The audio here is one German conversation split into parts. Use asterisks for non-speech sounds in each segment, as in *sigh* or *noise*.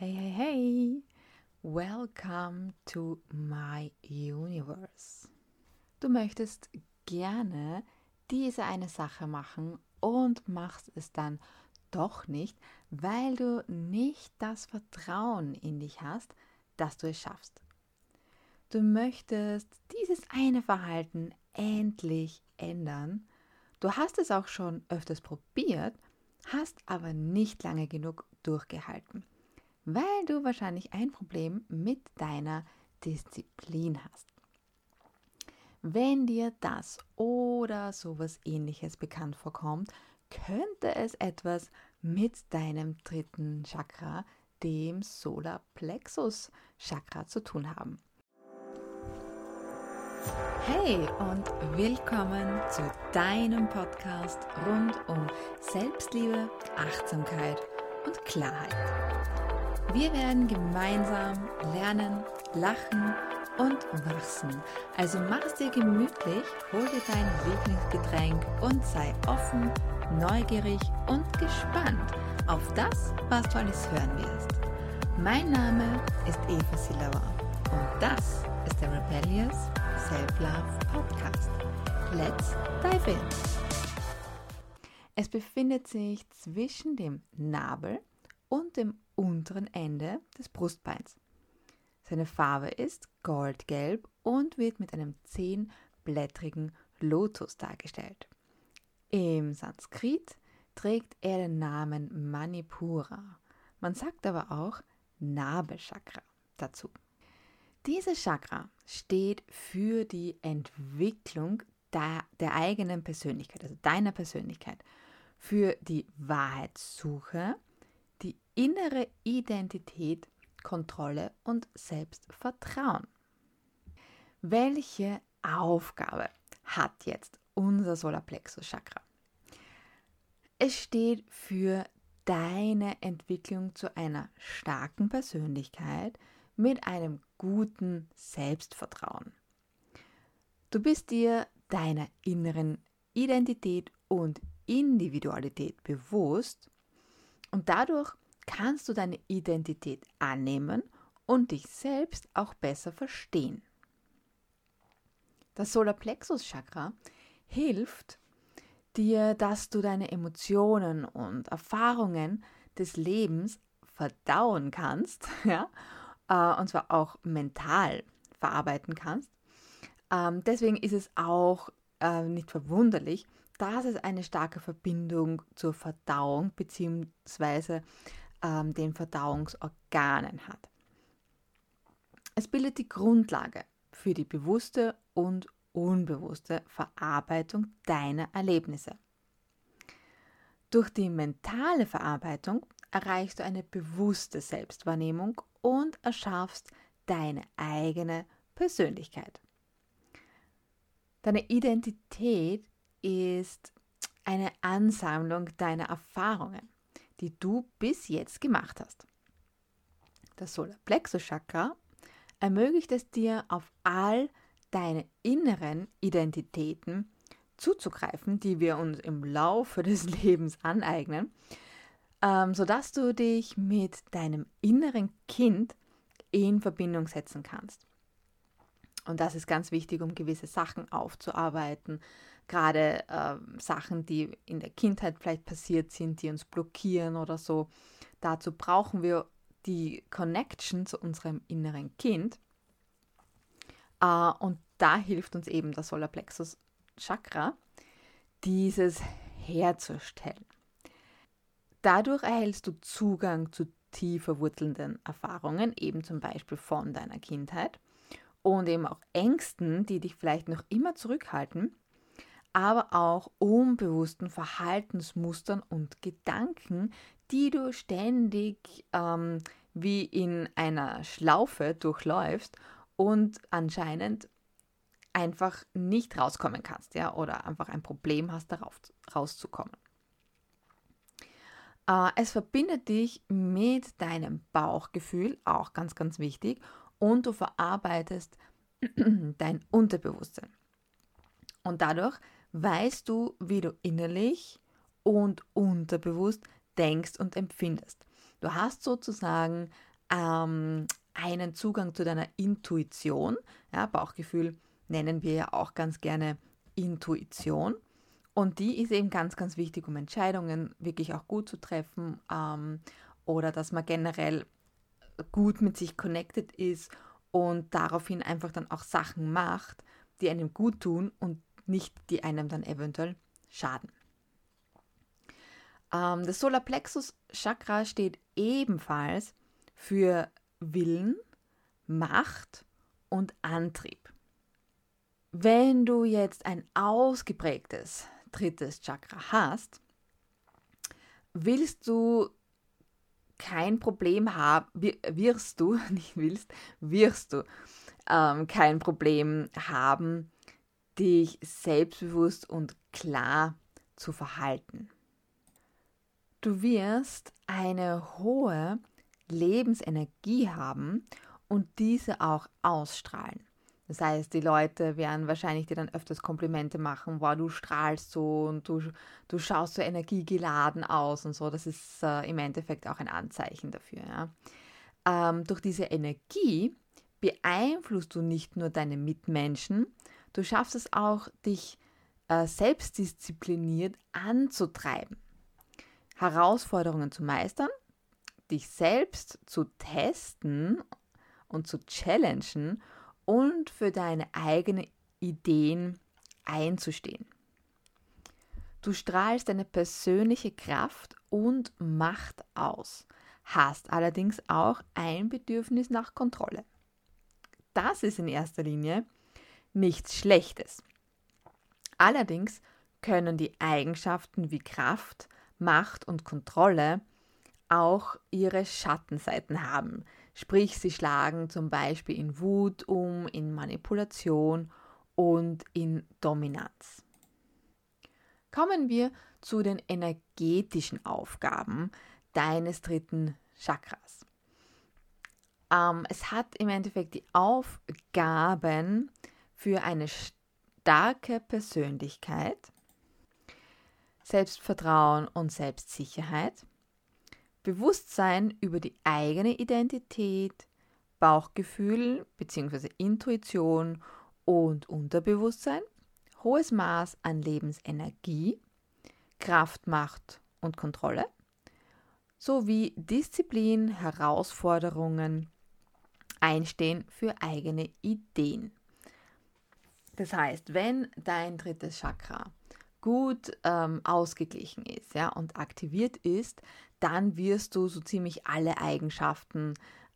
Hey, hey, hey! Welcome to my universe. Du möchtest gerne diese eine Sache machen und machst es dann doch nicht, weil du nicht das Vertrauen in dich hast, dass du es schaffst. Du möchtest dieses eine Verhalten endlich ändern. Du hast es auch schon öfters probiert, hast aber nicht lange genug durchgehalten weil du wahrscheinlich ein Problem mit deiner Disziplin hast. Wenn dir das oder sowas ähnliches bekannt vorkommt, könnte es etwas mit deinem dritten Chakra, dem Solarplexus Chakra, zu tun haben. Hey und willkommen zu deinem Podcast rund um Selbstliebe, Achtsamkeit und Klarheit. Wir werden gemeinsam lernen, lachen und wachsen. Also mach es dir gemütlich, hol dir dein Lieblingsgetränk und sei offen, neugierig und gespannt auf das, was du alles hören wirst. Mein Name ist Eva Silava und das ist der Rebellious Self-Love Podcast. Let's dive in! Es befindet sich zwischen dem Nabel und dem unteren Ende des Brustbeins. Seine Farbe ist goldgelb und wird mit einem zehnblättrigen Lotus dargestellt. Im Sanskrit trägt er den Namen Manipura. Man sagt aber auch Nabelchakra dazu. Dieses Chakra steht für die Entwicklung der, der eigenen Persönlichkeit, also deiner Persönlichkeit, für die Wahrheitssuche die innere Identität, Kontrolle und Selbstvertrauen. Welche Aufgabe hat jetzt unser Solarplexus Chakra? Es steht für deine Entwicklung zu einer starken Persönlichkeit mit einem guten Selbstvertrauen. Du bist dir deiner inneren Identität und Individualität bewusst und dadurch kannst du deine Identität annehmen und dich selbst auch besser verstehen. Das Solarplexus Chakra hilft dir, dass du deine Emotionen und Erfahrungen des Lebens verdauen kannst, *laughs* ja, äh, und zwar auch mental verarbeiten kannst. Ähm, deswegen ist es auch äh, nicht verwunderlich, dass es eine starke Verbindung zur Verdauung bzw. Ähm, den Verdauungsorganen hat. Es bildet die Grundlage für die bewusste und unbewusste Verarbeitung deiner Erlebnisse. Durch die mentale Verarbeitung erreichst du eine bewusste Selbstwahrnehmung und erschaffst deine eigene Persönlichkeit. Deine Identität ist eine Ansammlung deiner Erfahrungen, die du bis jetzt gemacht hast. Das Solarplexus Chakra ermöglicht es dir, auf all deine inneren Identitäten zuzugreifen, die wir uns im Laufe des *laughs* Lebens aneignen, ähm, sodass du dich mit deinem inneren Kind in Verbindung setzen kannst. Und das ist ganz wichtig, um gewisse Sachen aufzuarbeiten, gerade äh, Sachen, die in der Kindheit vielleicht passiert sind, die uns blockieren oder so. Dazu brauchen wir die Connection zu unserem inneren Kind. Äh, und da hilft uns eben das Solarplexus Chakra, dieses herzustellen. Dadurch erhältst du Zugang zu tiefer wurzelnden Erfahrungen, eben zum Beispiel von deiner Kindheit und eben auch Ängsten, die dich vielleicht noch immer zurückhalten aber auch unbewussten Verhaltensmustern und Gedanken, die du ständig ähm, wie in einer Schlaufe durchläufst und anscheinend einfach nicht rauskommen kannst, ja, oder einfach ein Problem hast, darauf rauszukommen. Äh, es verbindet dich mit deinem Bauchgefühl, auch ganz, ganz wichtig, und du verarbeitest *clears throat* dein Unterbewusstsein. Und dadurch weißt du, wie du innerlich und unterbewusst denkst und empfindest. Du hast sozusagen ähm, einen Zugang zu deiner Intuition. Ja, Bauchgefühl nennen wir ja auch ganz gerne Intuition. Und die ist eben ganz, ganz wichtig, um Entscheidungen wirklich auch gut zu treffen ähm, oder dass man generell gut mit sich connected ist und daraufhin einfach dann auch Sachen macht, die einem gut tun und nicht die einem dann eventuell schaden. Ähm, das Solarplexus Chakra steht ebenfalls für Willen, Macht und Antrieb. Wenn du jetzt ein ausgeprägtes drittes Chakra hast, willst du kein Problem haben, wirst du, *laughs* nicht willst, wirst du ähm, kein Problem haben, dich selbstbewusst und klar zu verhalten. Du wirst eine hohe Lebensenergie haben und diese auch ausstrahlen. Das heißt, die Leute werden wahrscheinlich dir dann öfters Komplimente machen, wow, du strahlst so und du, du schaust so energiegeladen aus und so. Das ist äh, im Endeffekt auch ein Anzeichen dafür. Ja? Ähm, durch diese Energie beeinflusst du nicht nur deine Mitmenschen, du schaffst es auch, dich äh, selbstdiszipliniert anzutreiben, Herausforderungen zu meistern, dich selbst zu testen und zu challengen und für deine eigenen Ideen einzustehen. Du strahlst deine persönliche Kraft und Macht aus, hast allerdings auch ein Bedürfnis nach Kontrolle. Das ist in erster Linie nichts Schlechtes. Allerdings können die Eigenschaften wie Kraft, Macht und Kontrolle auch ihre Schattenseiten haben, Sprich, sie schlagen zum Beispiel in Wut um, in Manipulation und in Dominanz. Kommen wir zu den energetischen Aufgaben deines dritten Chakras. Ähm, es hat im Endeffekt die Aufgaben für eine starke Persönlichkeit, Selbstvertrauen und Selbstsicherheit, Bewusstsein über die eigene Identität, Bauchgefühl bzw. Intuition und Unterbewusstsein, hohes Maß an Lebensenergie, Kraft, Macht und Kontrolle, sowie Disziplin, Herausforderungen, Einstehen für eigene Ideen. Das heißt, wenn dein drittes Chakra gut ähm, ausgeglichen ist ja, und aktiviert ist, dann wirst du so ziemlich alle Eigenschaften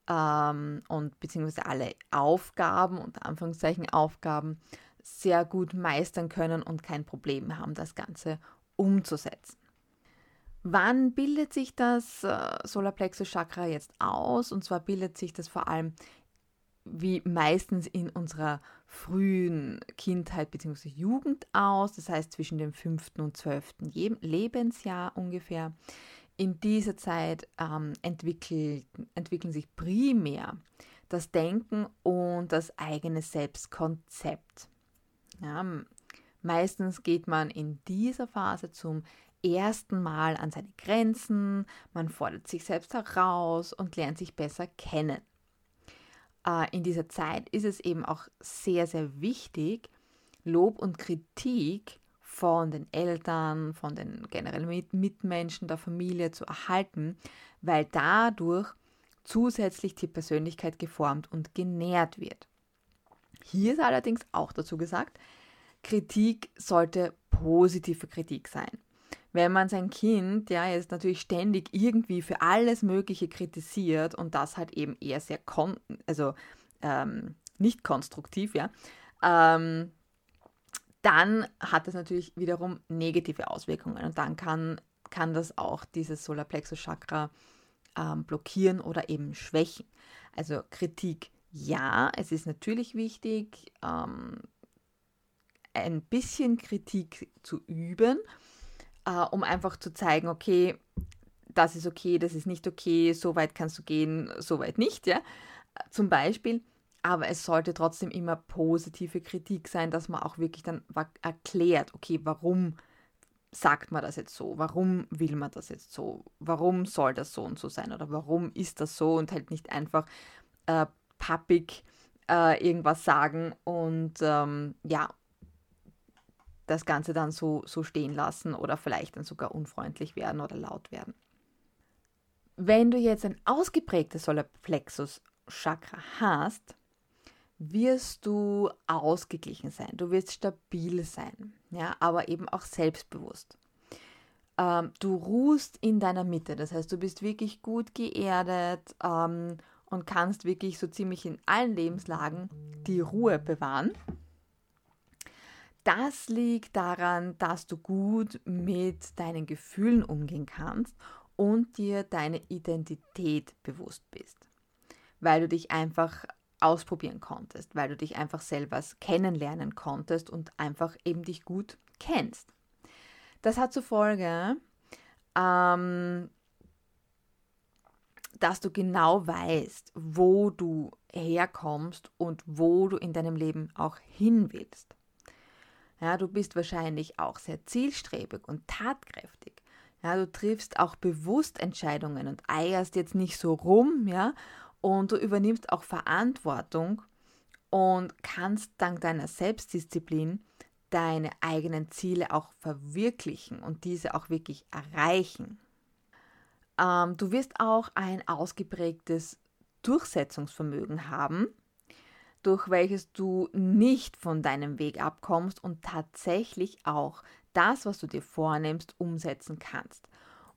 ähm, und beziehungsweise alle Aufgaben, unter Anführungszeichen Aufgaben, sehr gut meistern können und kein Problem haben, das Ganze umzusetzen. Wann bildet sich das äh, Solarplexus Chakra jetzt aus? Und zwar bildet sich das vor allem wie meistens in unserer frühen Kindheit bzw. Jugend aus, das heißt zwischen dem fünften und zwölften Lebensjahr ungefähr. In dieser Zeit ähm, entwickeln sich primär das Denken und das eigene Selbstkonzept. Ja, meistens geht man in dieser Phase zum ersten Mal an seine Grenzen, man fordert sich selbst heraus und lernt sich besser kennen äh, in dieser Zeit ist es eben auch sehr, sehr wichtig, Lob und Kritik von den Eltern, von den generellen Mitmenschen der Familie zu erhalten, weil dadurch zusätzlich die Persönlichkeit geformt und genährt wird. Hier ist allerdings auch dazu gesagt, Kritik sollte positive Kritik sein wenn man sein Kind ja jetzt natürlich ständig irgendwie für alles Mögliche kritisiert und das halt eben eher sehr kon also ähm, nicht konstruktiv, ja, ähm, dann hat das natürlich wiederum negative Auswirkungen und dann kann, kann das auch dieses Solarplexus Chakra ähm, blockieren oder eben schwächen. Also Kritik ja, es ist natürlich wichtig, ähm, ein bisschen Kritik zu üben äh, um einfach zu zeigen, okay, das ist okay, das ist nicht okay, so weit kannst du gehen, so weit nicht, ja. Zum Beispiel, aber es sollte trotzdem immer positive Kritik sein, dass man auch wirklich dann erklärt, okay, warum sagt man das jetzt so? Warum will man das jetzt so? Warum soll das so und so sein? Oder warum ist das so und halt nicht einfach äh, pappig äh, irgendwas sagen und ähm, ja, das Ganze dann so, so stehen lassen oder vielleicht dann sogar unfreundlich werden oder laut werden. Wenn du jetzt ein ausgeprägtes Solarplexus-Chakra hast, wirst du ausgeglichen sein, du wirst stabil sein, ja, aber eben auch selbstbewusst. Ähm, du ruhst in deiner Mitte, das heißt, du bist wirklich gut geerdet ähm, und kannst wirklich so ziemlich in allen Lebenslagen die Ruhe bewahren. Das liegt daran, dass du gut mit deinen Gefühlen umgehen kannst und dir deine Identität bewusst bist, weil du dich einfach ausprobieren konntest, weil du dich einfach selber kennenlernen konntest und einfach eben dich gut kennst. Das hat zur Folge, ähm, dass du genau weißt, wo du herkommst und wo du in deinem Leben auch hin willst. Ja, du bist wahrscheinlich auch sehr zielstrebig und tatkräftig. Ja, du triffst auch bewusst Entscheidungen und eierst jetzt nicht so rum, ja, und du übernimmst auch Verantwortung und kannst dank deiner Selbstdisziplin deine eigenen Ziele auch verwirklichen und diese auch wirklich erreichen. Ähm, du wirst auch ein ausgeprägtes Durchsetzungsvermögen haben, durch welches du nicht von deinem Weg abkommst und tatsächlich auch das, was du dir vornimmst, umsetzen kannst.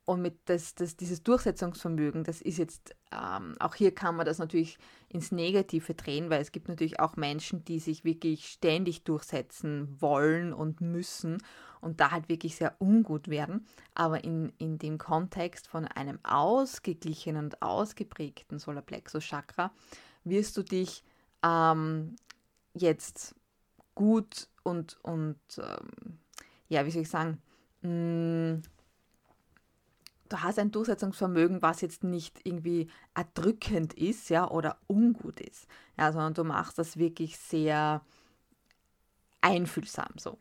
Und mit das, das, dieses Durchsetzungsvermögen, das ist jetzt, ähm, auch hier kann man das natürlich ins Negative drehen, weil es gibt natürlich auch Menschen, die sich wirklich ständig durchsetzen wollen und müssen und da halt wirklich sehr ungut werden. Aber in, in dem Kontext von einem ausgeglichenen und ausgeprägten Solarplexus-Chakra wirst du dich ähm, jetzt gut und, und ähm, ja, wie soll ich sagen, mh, du hast ein Durchsetzungsvermögen, was jetzt nicht irgendwie erdrückend ist, ja, oder ungut ist, ja, sondern du machst das wirklich sehr einfühlsam so.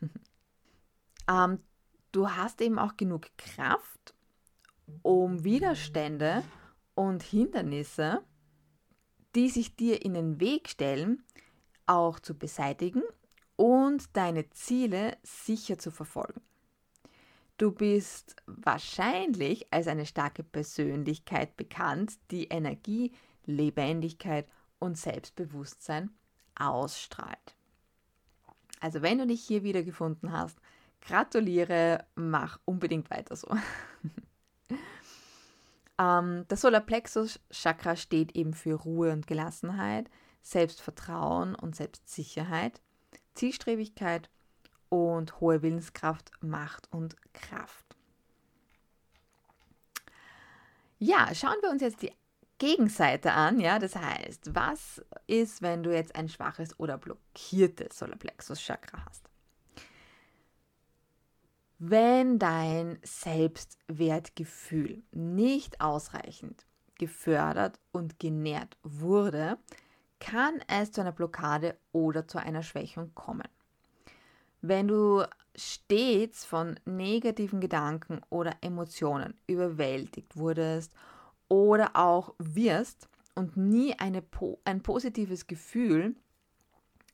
*laughs* ähm, du hast eben auch genug Kraft, um Widerstände und Hindernisse, die sich dir in den Weg stellen, auch zu beseitigen und deine Ziele sicher zu verfolgen. Du bist wahrscheinlich als eine starke Persönlichkeit bekannt, die Energie, Lebendigkeit und Selbstbewusstsein ausstrahlt. Also wenn du dich hier wiedergefunden hast, gratuliere, mach unbedingt weiter so. *laughs* ähm, das Solarplexus Chakra steht eben für Ruhe und Gelassenheit, Selbstvertrauen und Selbstsicherheit, Zielstrebigkeit und hohe Willenskraft, Macht und Kraft. Ja, schauen wir uns jetzt die Gegenseite an. Ja, das heißt, was ist, wenn du jetzt ein schwaches oder blockiertes Solarplexus-Chakra hast? Wenn dein Selbstwertgefühl nicht ausreichend gefördert und genährt wurde, kann es zu einer Blockade oder zu einer Schwächung kommen. Wenn du stets von negativen Gedanken oder Emotionen überwältigt wurdest oder auch wirst und nie eine, ein positives Gefühl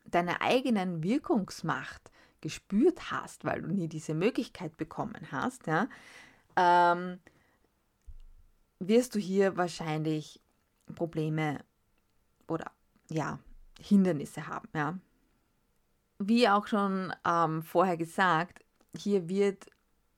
deiner eigenen Wirkungsmacht gespürt hast, weil du nie diese Möglichkeit bekommen hast, ja, ähm, wirst du hier wahrscheinlich Probleme oder ja, Hindernisse haben. Ja. Wie auch schon ähm, vorher gesagt, hier wird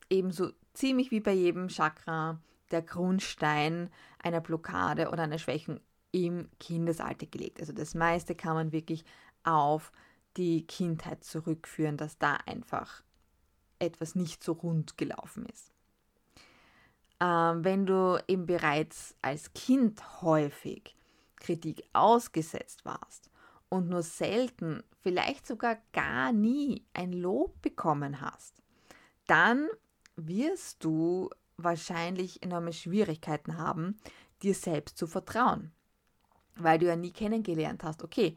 ebenso ziemlich wie bei jedem Chakra der Grundstein einer Blockade oder einer Schwächung im Kindesalter gelegt. Also das meiste kann man wirklich auf die Kindheit zurückführen, dass da einfach etwas nicht so rund gelaufen ist. Ähm, wenn du eben bereits als Kind häufig Kritik ausgesetzt warst und nur selten, vielleicht sogar gar nie ein Lob bekommen hast, dann wirst du wahrscheinlich enorme Schwierigkeiten haben, dir selbst zu vertrauen, weil du ja nie kennengelernt hast, okay,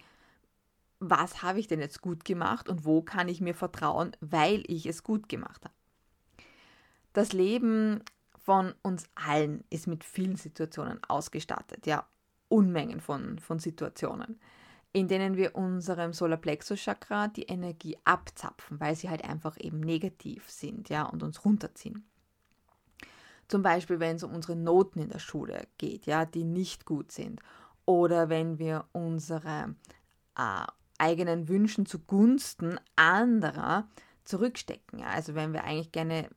was habe ich denn jetzt gut gemacht und wo kann ich mir vertrauen, weil ich es gut gemacht habe. Das Leben von uns allen ist mit vielen Situationen ausgestattet, ja, Unmengen von, von Situationen, in denen wir unserem Solarplexus-Chakra die Energie abzapfen, weil sie halt einfach eben negativ sind, ja, und uns runterziehen. Zum Beispiel, wenn es um unsere Noten in der Schule geht, ja, die nicht gut sind. Oder wenn wir unsere äh, eigenen Wünschen zugunsten anderer zurückstecken. Also wenn wir eigentlich gerne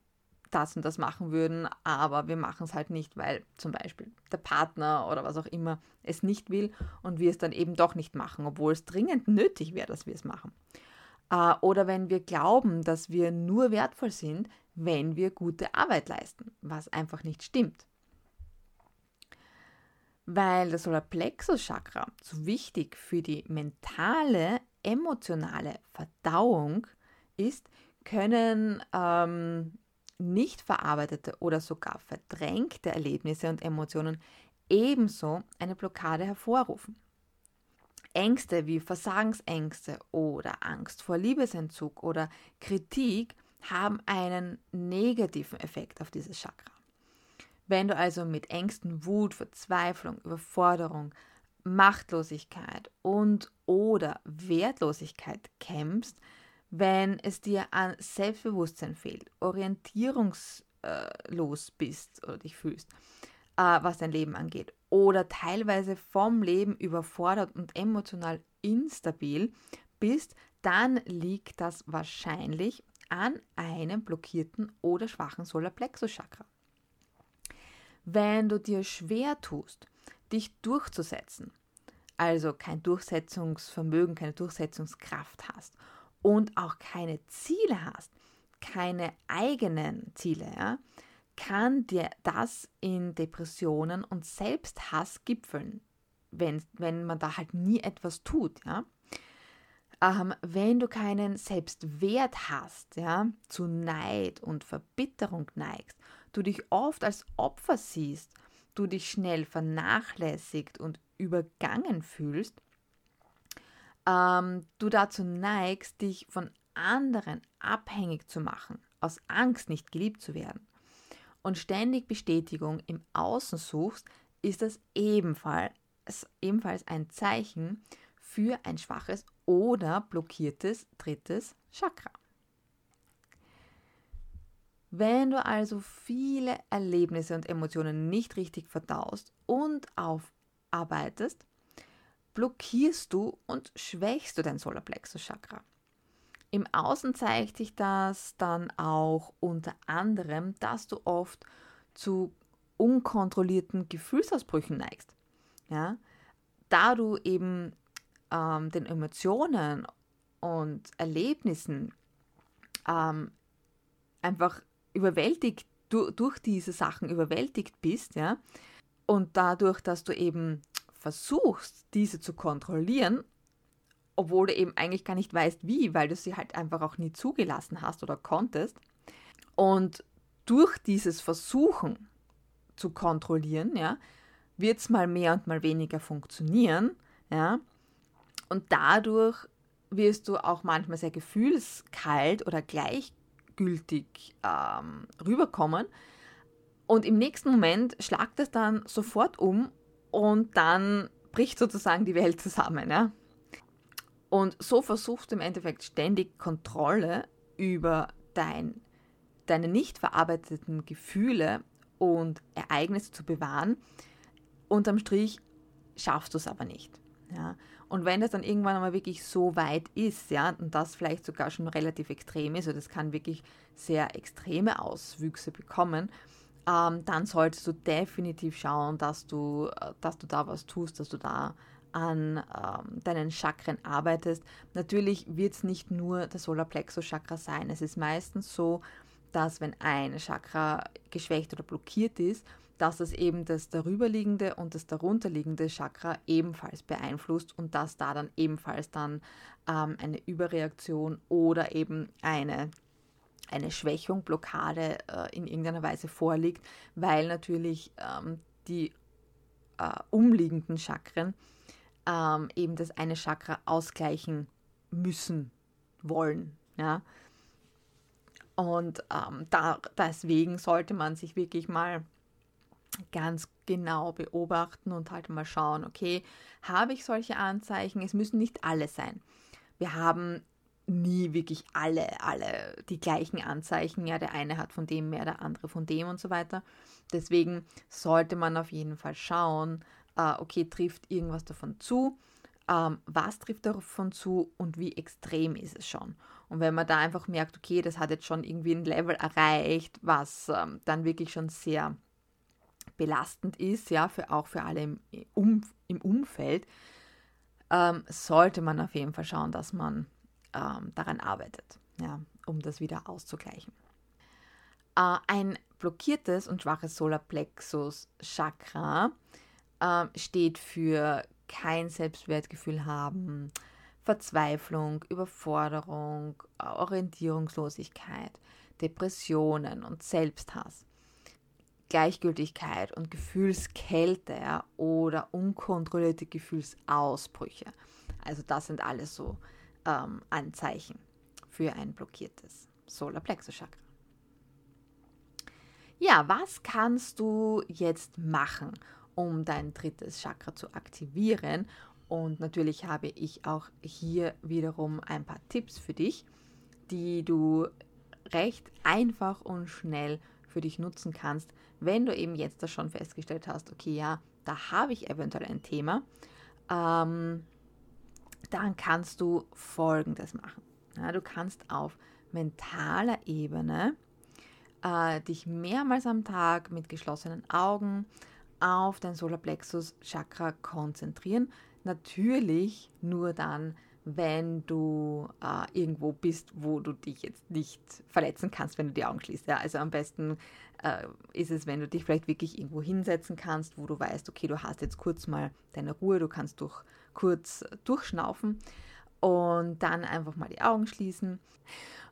das und das machen würden, aber wir machen es halt nicht, weil zum Beispiel der Partner oder was auch immer es nicht will und wir es dann eben doch nicht machen, obwohl es dringend nötig wäre, dass wir es machen. Äh, oder wenn wir glauben, dass wir nur wertvoll sind, wenn wir gute Arbeit leisten, was einfach nicht stimmt. Weil das Solarplexus-Chakra so wichtig für die mentale, emotionale Verdauung ist, können ähm, nicht verarbeitete oder sogar verdrängte Erlebnisse und Emotionen ebenso eine Blockade hervorrufen. Ängste wie Versagensängste oder Angst vor Liebesentzug oder Kritik haben einen negativen Effekt auf dieses Chakra. Wenn du also mit Ängsten, Wut, Verzweiflung, Überforderung, Machtlosigkeit und oder Wertlosigkeit kämpfst, wenn es dir an Selbstbewusstsein fehlt, orientierungslos bist oder dich fühlst, äh, was dein Leben angeht, oder teilweise vom Leben überfordert und emotional instabil bist, dann liegt das wahrscheinlich an einem blockierten oder schwachen Solarplexus-Chakra. Wenn du dir schwer tust, dich durchzusetzen, also kein Durchsetzungsvermögen, keine Durchsetzungskraft hast und auch keine Ziele hast, keine eigenen Ziele, ja, kann dir das in Depressionen und Selbsthass gipfeln, wenn, wenn man da halt nie etwas tut, ja. Ähm, wenn du keinen Selbstwert hast, ja, zu Neid und Verbitterung neigst, du dich oft als Opfer siehst, du dich schnell vernachlässigt und übergangen fühlst, ähm, du dazu neigst, dich von anderen abhängig zu machen, aus Angst nicht geliebt zu werden und ständig Bestätigung im Außen suchst, ist das ebenfalls, ebenfalls ein Zeichen für ein schwaches oder blockiertes drittes Chakra. Wenn du also viele Erlebnisse und Emotionen nicht richtig verdaust und aufarbeitest, blockierst du und schwächst du dein Solarplexus-Chakra. Im Außen zeigt sich das dann auch unter anderem, dass du oft zu unkontrollierten Gefühlsausbrüchen neigst. Ja? Da du eben ähm, den Emotionen und Erlebnissen ähm, einfach überwältigt, du, durch diese Sachen überwältigt bist, ja, und dadurch, dass du eben versuchst, diese zu kontrollieren, obwohl du eben eigentlich gar nicht weißt, wie, weil du sie halt einfach auch nie zugelassen hast oder konntest. Und durch dieses Versuchen zu kontrollieren, ja, wird es mal mehr und mal weniger funktionieren, ja. Und dadurch wirst du auch manchmal sehr gefühlskalt oder gleichgültig ähm, rüberkommen. Und im nächsten Moment schlagt es dann sofort um und dann bricht sozusagen die Welt zusammen. Ja? Und so versuchst du im Endeffekt ständig Kontrolle über dein, deine nicht verarbeiteten Gefühle und Ereignisse zu bewahren. Unterm Strich schaffst du es aber nicht. Ja? Und wenn das dann irgendwann einmal wirklich so weit ist, ja, und das vielleicht sogar schon relativ extrem ist, oder das kann wirklich sehr extreme Auswüchse bekommen, ähm, dann solltest du definitiv schauen, dass du, äh, dass du da was tust, dass du da an ähm, deinen Chakren arbeitest. Natürlich wird es nicht nur das Solarplexus-Chakra sein. Es ist meistens so, dass wenn ein Chakra geschwächt oder blockiert ist, dass das eben das darüberliegende und das darunterliegende Chakra ebenfalls beeinflusst und dass da dann ebenfalls dann ähm, eine Überreaktion oder eben eine eine Schwächung, Blockade äh, in irgendeiner Weise vorliegt, weil natürlich ähm, die äh, umliegenden Chakren ähm, eben das eine Chakra ausgleichen müssen, wollen. Ja? Und ähm, da, deswegen sollte man sich wirklich mal ganz genau beobachten und halt mal schauen, okay, habe ich solche Anzeichen? Es müssen nicht alle sein. Wir haben nie wirklich alle, alle die gleichen Anzeichen. Ja, der eine hat von dem mehr, der andere von dem und so weiter. Deswegen sollte man auf jeden Fall schauen, äh, okay, trifft irgendwas davon zu? Ähm, was trifft davon zu und wie extrem ist es schon? Und wenn man da einfach merkt, okay, das hat jetzt schon irgendwie ein Level erreicht, was ähm, dann wirklich schon sehr belastend ist, ja, für, auch für alle im, um, im Umfeld, ähm, sollte man auf jeden Fall schauen, dass man ähm, daran arbeitet, ja, um das wieder auszugleichen. Äh, ein blockiertes und schwaches Solarplexus Chakra äh, steht für kein Selbstwertgefühl haben, Verzweiflung, Überforderung, Orientierungslosigkeit, Depressionen und Selbsthass. Gleichgültigkeit und Gefühlskälte oder unkontrollierte Gefühlsausbrüche. Also das sind alles so ähm, Anzeichen für ein blockiertes Solarplexus-Chakra. Ja, was kannst du jetzt machen, um dein drittes Chakra zu aktivieren? Und natürlich habe ich auch hier wiederum ein paar Tipps für dich, die du recht einfach und schnell für dich nutzen kannst, wenn du eben jetzt das schon festgestellt hast, okay, ja, da habe ich eventuell ein Thema, ähm, dann kannst du Folgendes machen. Ja, du kannst auf mentaler Ebene äh, dich mehrmals am Tag mit geschlossenen Augen auf dein Solarplexus Chakra konzentrieren. Natürlich nur dann, wenn du äh, irgendwo bist, wo du dich jetzt nicht verletzen kannst, wenn du die Augen schließt. Ja? Also am besten äh, ist es, wenn du dich vielleicht wirklich irgendwo hinsetzen kannst, wo du weißt, okay, du hast jetzt kurz mal deine Ruhe, du kannst durch, kurz durchschnaufen und dann einfach mal die Augen schließen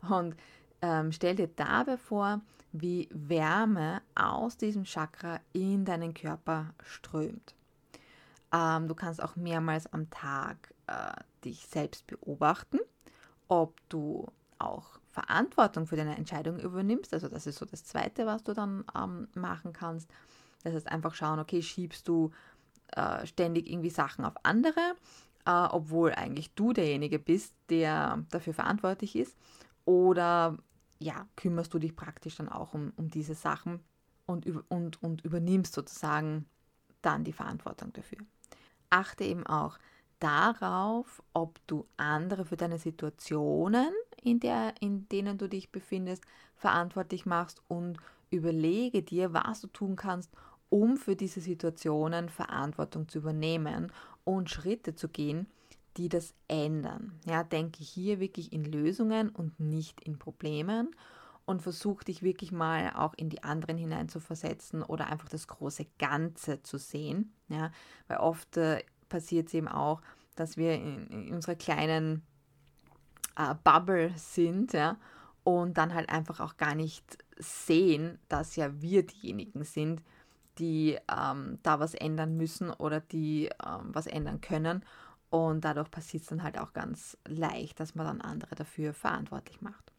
und ähm, stell dir dabei vor, wie Wärme aus diesem Chakra in deinen Körper strömt. Ähm, du kannst auch mehrmals am Tag äh, dich selbst beobachten, ob du auch Verantwortung für deine Entscheidung übernimmst. Also das ist so das Zweite, was du dann ähm, machen kannst. Das heißt einfach schauen, okay, schiebst du äh, ständig irgendwie Sachen auf andere, äh, obwohl eigentlich du derjenige bist, der dafür verantwortlich ist. Oder ja, kümmerst du dich praktisch dann auch um, um diese Sachen und, und, und übernimmst sozusagen dann die Verantwortung dafür. Achte eben auch darauf, ob du andere für deine Situationen, in, der, in denen du dich befindest, verantwortlich machst und überlege dir, was du tun kannst, um für diese Situationen Verantwortung zu übernehmen und Schritte zu gehen, die das ändern. Ja, denke hier wirklich in Lösungen und nicht in Problemen und versuch dich wirklich mal auch in die anderen hinein zu versetzen oder einfach das große Ganze zu sehen. Ja, weil oft äh, passiert es eben auch, dass wir in, in unserer kleinen äh, Bubble sind, ja, und dann halt einfach auch gar nicht sehen, dass ja wir diejenigen sind, die ähm, da was ändern müssen oder die ähm, was ändern können. Und dadurch passiert es dann halt auch ganz leicht, dass man dann andere dafür verantwortlich macht.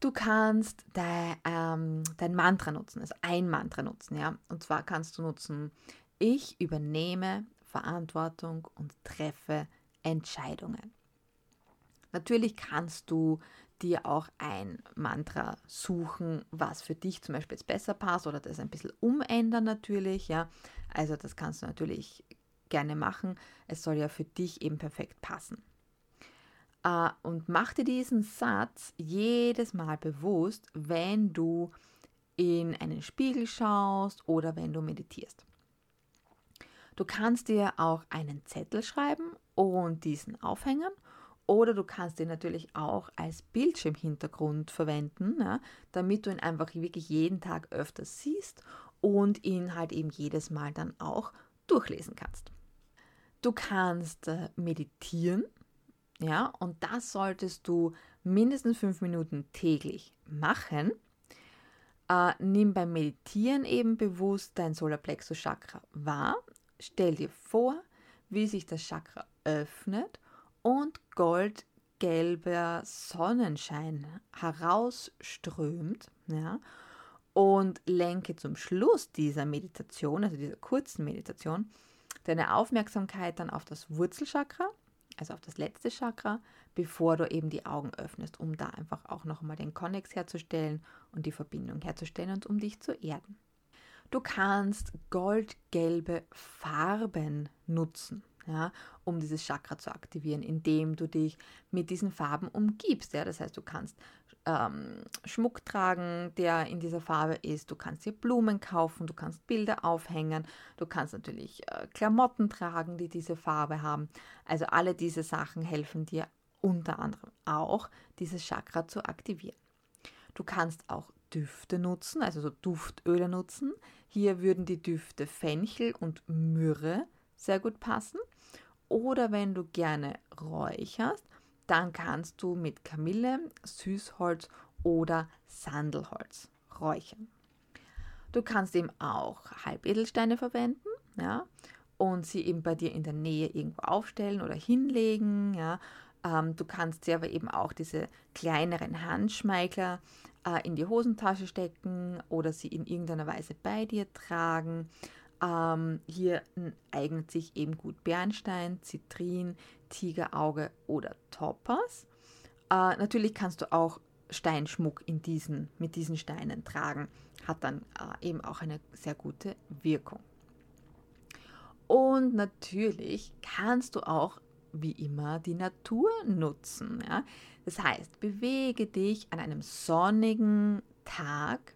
Du kannst dein, ähm, dein Mantra nutzen, also ein Mantra nutzen, ja. Und zwar kannst du nutzen, ich übernehme Verantwortung und treffe Entscheidungen. Natürlich kannst du dir auch ein Mantra suchen, was für dich zum Beispiel jetzt besser passt oder das ein bisschen umändern natürlich, ja. Also das kannst du natürlich gerne machen. Es soll ja für dich eben perfekt passen. Uh, und mach dir diesen Satz jedes Mal bewusst, wenn du in einen Spiegel schaust oder wenn du meditierst. Du kannst dir auch einen Zettel schreiben und diesen aufhängen oder du kannst ihn natürlich auch als Bildschirmhintergrund verwenden, ja, damit du ihn einfach wirklich jeden Tag öfter siehst und ihn halt eben jedes Mal dann auch durchlesen kannst. Du kannst äh, meditieren, ja, und das solltest du mindestens fünf Minuten täglich machen. Äh, nimm beim Meditieren eben bewusst dein Solarplexus Chakra wahr. Stell dir vor, wie sich das Chakra öffnet und Gold goldgelber Sonnenschein herausströmt, ja, und lenke zum Schluss dieser Meditation, also dieser kurzen Meditation, deine Aufmerksamkeit dann auf das Wurzelchakra, also auf das letzte Chakra, bevor du eben die Augen öffnest, um da einfach auch nochmal den Konnex herzustellen und die Verbindung herzustellen und um dich zu erden. Du kannst goldgelbe Farben nutzen ja, um dieses Chakra zu aktivieren, indem du dich mit diesen Farben umgibst. Ja? Das heißt, du kannst ähm, Schmuck tragen, der in dieser Farbe ist, du kannst dir Blumen kaufen, du kannst Bilder aufhängen, du kannst natürlich äh, Klamotten tragen, die diese Farbe haben. Also alle diese Sachen helfen dir unter anderem auch, dieses Chakra zu aktivieren. Du kannst auch Düfte nutzen, also so Duftöle nutzen. Hier würden die Düfte Fenchel und Myrrhe sehr gut passen. Oder wenn du gerne räucherst, dann kannst du mit Kamille, Süßholz oder Sandelholz räuchern. Du kannst eben auch Halbedelsteine verwenden, ja, und sie eben bei dir in der Nähe irgendwo aufstellen oder hinlegen, ja. Ähm, du kannst sie aber eben auch diese kleineren Handschmeichler äh, in die Hosentasche stecken oder sie in irgendeiner Weise bei dir tragen. Ähm, hier eignet sich eben gut Bernstein, Zitrin, Tigerauge oder Topaz. Äh, natürlich kannst du auch Steinschmuck in diesen, mit diesen Steinen tragen. Hat dann äh, eben auch eine sehr gute Wirkung. Und natürlich kannst du auch wie immer die Natur nutzen. Ja? Das heißt, bewege dich an einem sonnigen Tag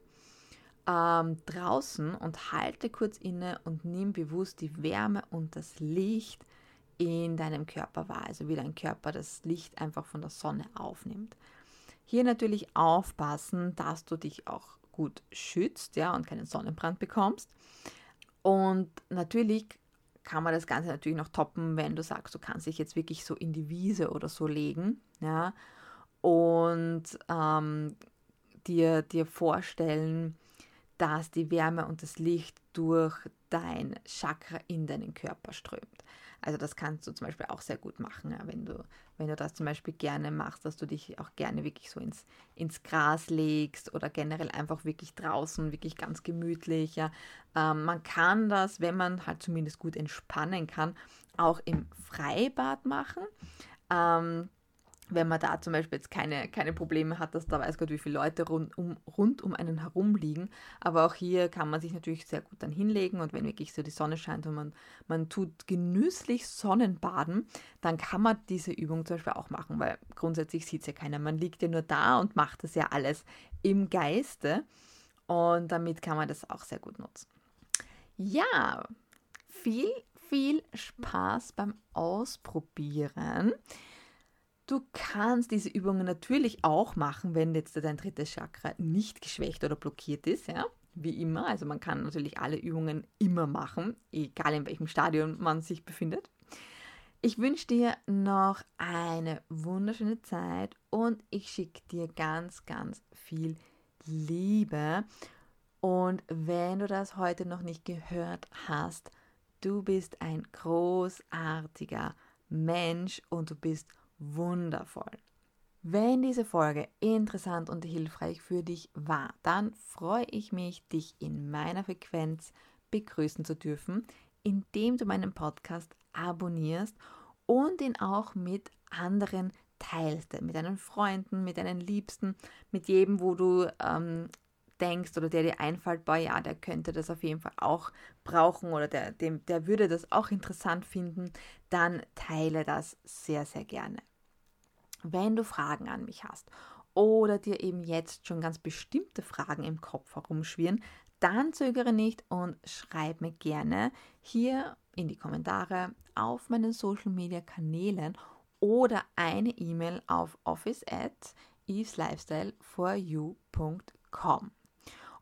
ähm, draußen und halte kurz inne und nimm bewusst die Wärme und das Licht in deinem Körper wahr, also wie dein Körper das Licht einfach von der Sonne aufnimmt. Hier natürlich aufpassen, dass du dich auch gut schützt, ja, und keinen Sonnenbrand bekommst. Und natürlich kann man das Ganze natürlich noch toppen, wenn du sagst, du kannst dich jetzt wirklich so in die Wiese oder so legen, ja, und ähm, dir, dir vorstellen, dass die Wärme und das Licht durch dein Chakra in deinen Körper strömt. Also das kannst du zum Beispiel auch sehr gut machen, wenn, du, wenn du das zum Beispiel gerne machst, dass du dich auch gerne wirklich so ins, ins Gras legst oder generell einfach wirklich draußen, wirklich ganz gemütlich. Ja. Ähm, man kann das, wenn man halt zumindest gut entspannen kann, auch im Freibad machen. Ähm, wenn man da zum Beispiel jetzt keine, keine Probleme hat, dass da weiß Gott, wie viele Leute rund um, rund um einen herum liegen. Aber auch hier kann man sich natürlich sehr gut dann hinlegen und wenn wirklich so die Sonne scheint und man, man tut genüsslich Sonnenbaden, dann kann man diese Übung zum Beispiel auch machen, weil grundsätzlich sieht es ja keiner. Man liegt ja nur da und macht das ja alles im Geiste und damit kann man das auch sehr gut nutzen. Ja, viel, viel Spaß beim Ausprobieren. Du kannst diese Übungen natürlich auch machen, wenn jetzt dein drittes Chakra nicht geschwächt oder blockiert ist, ja, wie immer. Also man kann natürlich alle Übungen immer machen, egal in welchem Stadium man sich befindet. Ich wünsche dir noch eine wunderschöne Zeit und ich schicke dir ganz, ganz viel Liebe. Und wenn du das heute noch nicht gehört hast, du bist ein großartiger Mensch und du bist wundervoll. Wenn diese Folge interessant und hilfreich für dich war, dann freue ich mich, dich in meiner Frequenz begrüßen zu dürfen, indem du meinen Podcast abonnierst und ihn auch mit anderen teilst, mit deinen Freunden, mit deinen Liebsten, mit jedem, wo du ähm, denkst oder der dir einfällt, boah, ja, der könnte das auf jeden Fall auch brauchen oder der, dem, der würde das auch interessant finden, dann teile das sehr, sehr gerne. Wenn du Fragen an mich hast oder dir eben jetzt schon ganz bestimmte Fragen im Kopf herumschwirren, dann zögere nicht und schreib mir gerne hier in die Kommentare auf meinen Social Media Kanälen oder eine E-Mail auf office at eveslifestyleforyou.com.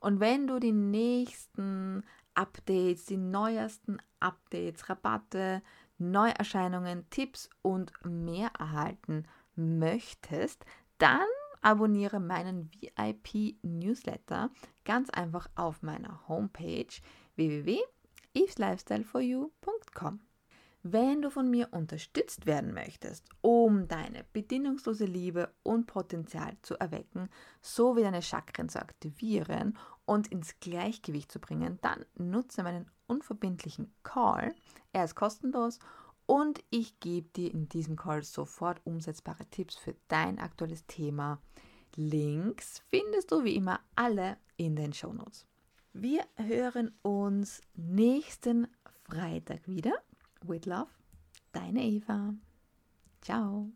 Und wenn du die nächsten Updates, die neuesten Updates, Rabatte, Neuerscheinungen, Tipps und mehr erhalten möchtest, dann abonniere meinen VIP-Newsletter ganz einfach auf meiner Homepage www.eveslifestyleforyou.com. Wenn du von mir unterstützt werden möchtest, um deine bedingungslose Liebe und Potenzial zu erwecken, sowie deine Chakren zu aktivieren und ins Gleichgewicht zu bringen, dann nutze meinen unverbindlichen Call. Er ist kostenlos und ich gebe dir in diesem Call sofort umsetzbare Tipps für dein aktuelles Thema. Links findest du wie immer alle in den Shownotes. Wir hören uns nächsten Freitag wieder. With Love, deine Eva. Ciao.